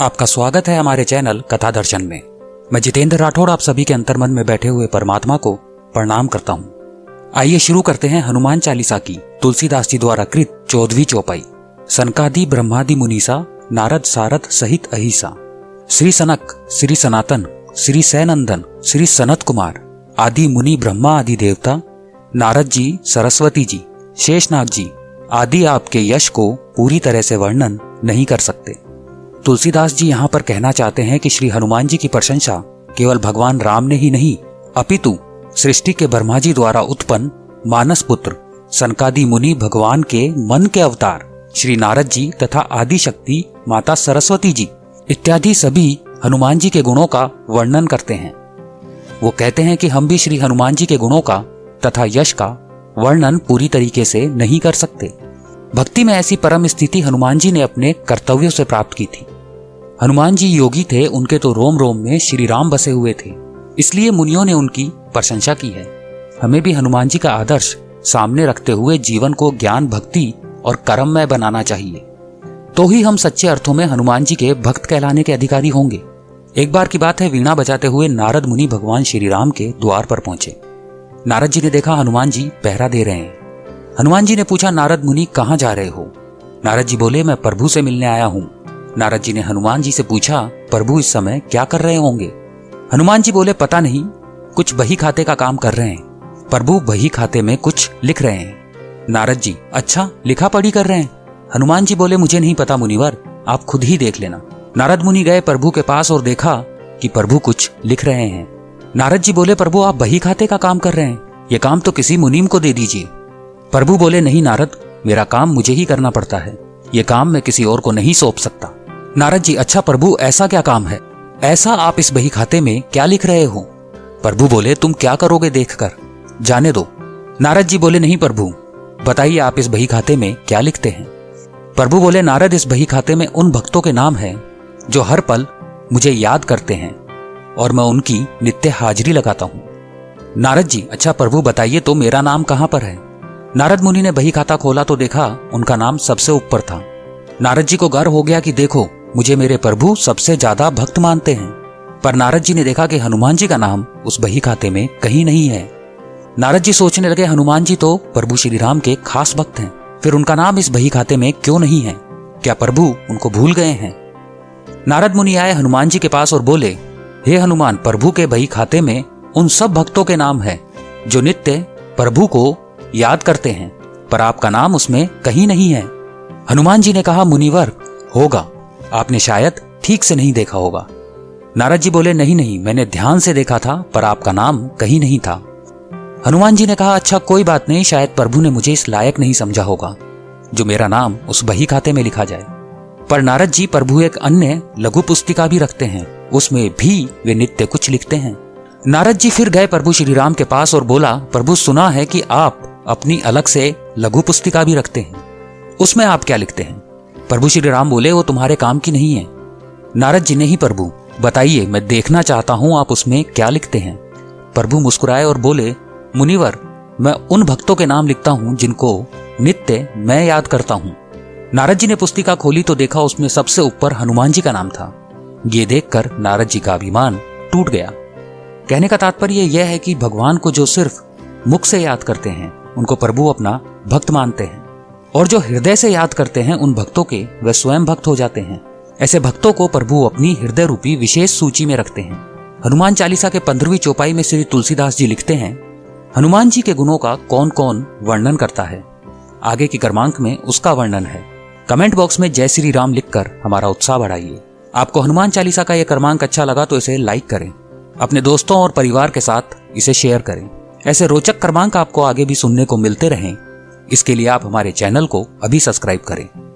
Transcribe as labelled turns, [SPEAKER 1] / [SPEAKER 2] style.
[SPEAKER 1] आपका स्वागत है हमारे चैनल कथा दर्शन में। मैं जितेंद्र राठौड़ आप सभी के अंतर्मन में बैठे हुए परमात्मा को प्रणाम करता हूँ। आइए शुरू करते हैं हनुमान चालीसा की तुलसीदास जी द्वारा कृत चौदहवीं चौपाई। सनकादि ब्रह्मादि मुनीसा, नारद सारद सहित अहिसा। श्री सनक, श्री सनातन, श्री सैनंदन, श्री सनत कुमार, आदि मुनि ब्रह्मा, आदि देवता, नारद जी, सरस्वती जी, शेषनाग जी, आदि आपके यश को पूरी तरह से वर्णन नहीं कर सकते। तुलसीदास जी यहाँ पर कहना चाहते हैं कि श्री हनुमान जी की प्रशंसा केवल भगवान राम ने ही नहीं, अपितु सृष्टि के ब्रह्मा जी द्वारा उत्पन्न मानस पुत्र, सनकादि मुनि भगवान के मन के अवतार, श्री नारद जी तथा आदि शक्ति माता सरस्वती जी इत्यादि सभी हनुमान जी के गुणों का वर्णन करते हैं। वो कहते हैं कि हम भी श्री हनुमान जी के गुणों का तथा यश का वर्णन पूरी तरीके से नहीं कर सकते। भक्ति में ऐसी परम स्थिति हनुमान जी ने अपने कर्तव्यों से प्राप्त की थी। हनुमान जी योगी थे, उनके तो रोम रोम में श्री राम बसे हुए थे। इसलिए मुनियों ने उनकी प्रशंसा की है। हमें भी हनुमान जी का आदर्श सामने रखते हुए जीवन को ज्ञान, भक्ति और कर्ममय बनाना चाहिए। तो ही हम सच्चे अर्थों में हनुमान जी के भक्त कहलाने के अधिकारी होंगे। एक बार की बात है, वीणा बजाते हुए नारद मुनि भगवान श्री राम के द्वार पर पहुँचे। नारद जी ने देखा, हनुमान जी पहरा दे रहे हैं। हनुमान जी ने पूछा, नारद मुनि कहाँ जा रहे हो? नारद जी बोले, मैं प्रभु से मिलने आया हूँ। नारद जी ने हनुमान जी से पूछा, प्रभु, इस समय क्या कर रहे होंगे? हनुमान जी बोले, पता नहीं, कुछ बही खाते का काम कर रहे हैं। प्रभु, बही खाते में कुछ लिख रहे हैं। नारद जी अच्छा लिखा पढ़ी कर रहे हैं? हनुमान जी बोले, मुझे नहीं पता, मुनिवर, आप खुद ही देख लेना। नारद मुनि गए प्रभु के पास और देखा कि प्रभु कुछ लिख रहे हैं। नारद जी बोले, प्रभु, आप बही खाते का काम कर रहे हैं। ये काम तो किसी मुनीम को दे दीजिए। प्रभु बोले, नहीं नारद, मेरा काम मुझे ही करना पड़ता है। ये काम मैं किसी और को नहीं सौंप सकता। नारद जी अच्छा प्रभु, ऐसा क्या काम है? ऐसा आप इस बही खाते में क्या लिख रहे हो? प्रभु बोले, तुम क्या करोगे देखकर? जाने दो। नारद जी बोले, नहीं प्रभु, बताइए आप इस बही खाते में क्या लिखते हैं? प्रभु बोले, नारद इस बही खाते में उन भक्तों के नाम हैं, जो हर पल मुझे याद करते हैं, और मैं उनकी नित्य हाजिरी लगाता हूँ। नारद जी अच्छा प्रभु, बताइए तो मेरा नाम कहाँ पर है? नारद मुनि ने बही खाता खोला तो देखा, उनका नाम सबसे ऊपर था। नारद जी को गर्व हो गया कि देखो मुझे मेरे प्रभु सबसे ज़्यादा भक्त मानते हैं। पर नारद जी ने देखा कि हनुमान जी का नाम उस बही खाते में कहीं नहीं है। नारद जी सोचने लगे, हनुमान जी तो प्रभु श्री राम के खास भक्त हैं। फिर उनका नाम इस बही खाते में क्यों नहीं है? क्या प्रभु उनको भूल गए हैं? नारद मुनि आए हनुमान जी के पास और बोले, हे हनुमान, प्रभु के बही खाते में उन सब भक्तों के नाम है, जो नित्य प्रभु को याद करते हैं, पर आपका नाम उसमें कहीं नहीं है। हनुमान जी ने कहा, मुनिवर, होगा। आपने शायद ठीक से नहीं देखा होगा। नारद जी बोले, नहीं नहीं, मैंने ध्यान से देखा था, पर आपका नाम कहीं नहीं था। हनुमान जी ने कहा अच्छा कोई बात नहीं, शायद प्रभु ने मुझे इस लायक नहीं समझा होगा, जो मेरा नाम उस बही खाते में लिखा जाए। पर नारद जी, प्रभु एक अन्य लघु पुस्तिका भी रखते हैं, उसमें भी वे नित्य कुछ लिखते हैं। नारद जी फिर गए प्रभु श्री राम के पास और बोला, प्रभु, सुना है कि आप अपनी अलग से लघु पुस्तिका भी रखते हैं। उसमें आप क्या लिखते हैं? प्रभु श्री राम बोले, वो तुम्हारे काम की नहीं है। नारद जी ने ही प्रभु। बताइए, मैं देखना चाहता हूँ, आप उसमें क्या लिखते हैं? प्रभु मुस्कुराए और बोले, मुनिवर, मैं उन भक्तों के नाम लिखता हूँ, जिनको नित्य मैं याद करता हूँ। नारद जी ने पुस्तिका खोली तो देखा उसमें सबसे ऊपर हनुमान जी का नाम था। ये देखकर नारद जी का अभिमान टूट गया। कहने का तात्पर्य यह है कि भगवान को जो सिर्फ़ मुख से याद करते हैं, उनको प्रभु अपना भक्त मानते हैं। और जो हृदय से याद करते हैं उन भक्तों के, वे स्वयं भक्त हो जाते हैं। ऐसे भक्तों को प्रभु अपनी हृदय रूपी विशेष सूची में रखते हैं। हनुमान चालीसा के पंद्रहवीं चौपाई में श्री तुलसीदास जी लिखते हैं, हनुमान जी के गुणों का कौन कौन वर्णन करता है? आगे की क्रमांक में उसका वर्णन है। कमेंट बॉक्स में जय श्री राम लिखकर हमारा उत्साह बढ़ाइए। आपको हनुमान चालीसा का यह क्रमांक अच्छा लगा तो इसे लाइक करें। अपने दोस्तों और परिवार के साथ इसे शेयर करें। ऐसे रोचक क्रमांक आपको आगे भी सुनने को मिलते रहें। इसके लिए आप हमारे चैनल को अभी सब्सक्राइब करें।